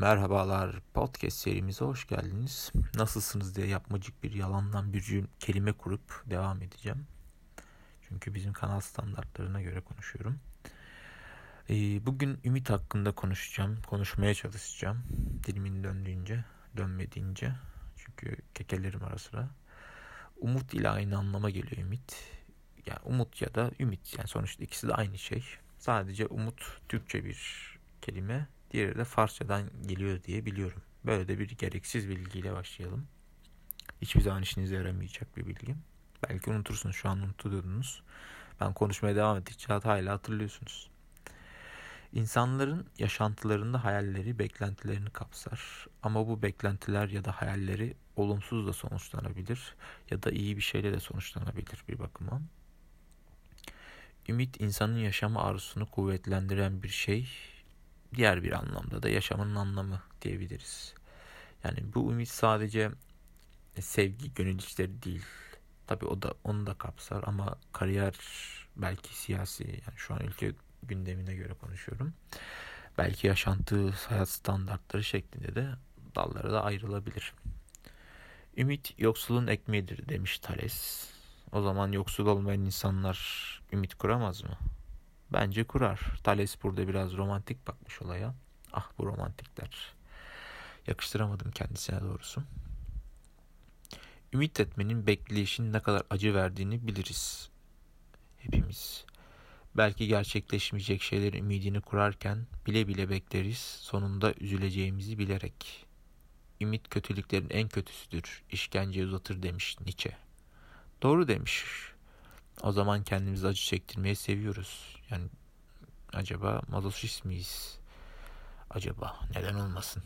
Merhabalar podcast serimize hoş geldiniz. Nasılsınız diye yapmacık bir yalandan bir kelime kurup devam edeceğim. Çünkü bizim kanal standartlarına göre konuşuyorum. Ee, bugün ümit hakkında konuşacağım. Konuşmaya çalışacağım. Dilimin döndüğünce, dönmediğince. Çünkü kekelerim ara sıra. Umut ile aynı anlama geliyor ümit. Yani umut ya da ümit. Yani sonuçta ikisi de aynı şey. Sadece umut Türkçe bir kelime Diğeri de Farsçadan geliyor diye biliyorum. Böyle de bir gereksiz bilgiyle başlayalım. Hiçbir zaman işinize yaramayacak bir bilgi. Belki unutursunuz şu an unutuyordunuz. Ben konuşmaya devam ettikçe hala hatırlıyorsunuz. İnsanların yaşantılarında hayalleri, beklentilerini kapsar. Ama bu beklentiler ya da hayalleri olumsuz da sonuçlanabilir ya da iyi bir şeyle de sonuçlanabilir bir bakıma. Ümit insanın yaşama arzusunu kuvvetlendiren bir şey diğer bir anlamda da yaşamın anlamı diyebiliriz. Yani bu ümit sadece sevgi, gönül işleri değil. Tabi o da onu da kapsar ama kariyer belki siyasi yani şu an ülke gündemine göre konuşuyorum. Belki yaşantı, hayat standartları şeklinde de dallara da ayrılabilir. Ümit yoksulun ekmeğidir demiş Thales. O zaman yoksul olmayan insanlar ümit kuramaz mı? Bence kurar. Thales burada biraz romantik bakmış olaya. Ah bu romantikler. Yakıştıramadım kendisine doğrusu. Ümit etmenin bekleyişin ne kadar acı verdiğini biliriz. Hepimiz. Belki gerçekleşmeyecek şeylerin ümidini kurarken bile bile bekleriz, sonunda üzüleceğimizi bilerek. Ümit kötülüklerin en kötüsüdür, işkence uzatır demiş Nietzsche. Doğru demiş. O zaman kendimizi acı çektirmeyi seviyoruz. Yani acaba mazoşist miyiz? Acaba neden olmasın?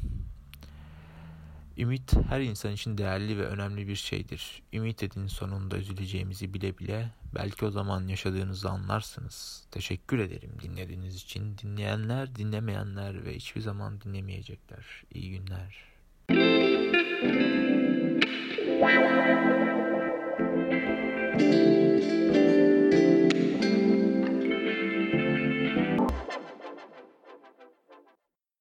Ümit her insan için değerli ve önemli bir şeydir. Ümit edin sonunda üzüleceğimizi bile bile belki o zaman yaşadığınızı anlarsınız. Teşekkür ederim dinlediğiniz için. Dinleyenler, dinlemeyenler ve hiçbir zaman dinlemeyecekler. İyi günler.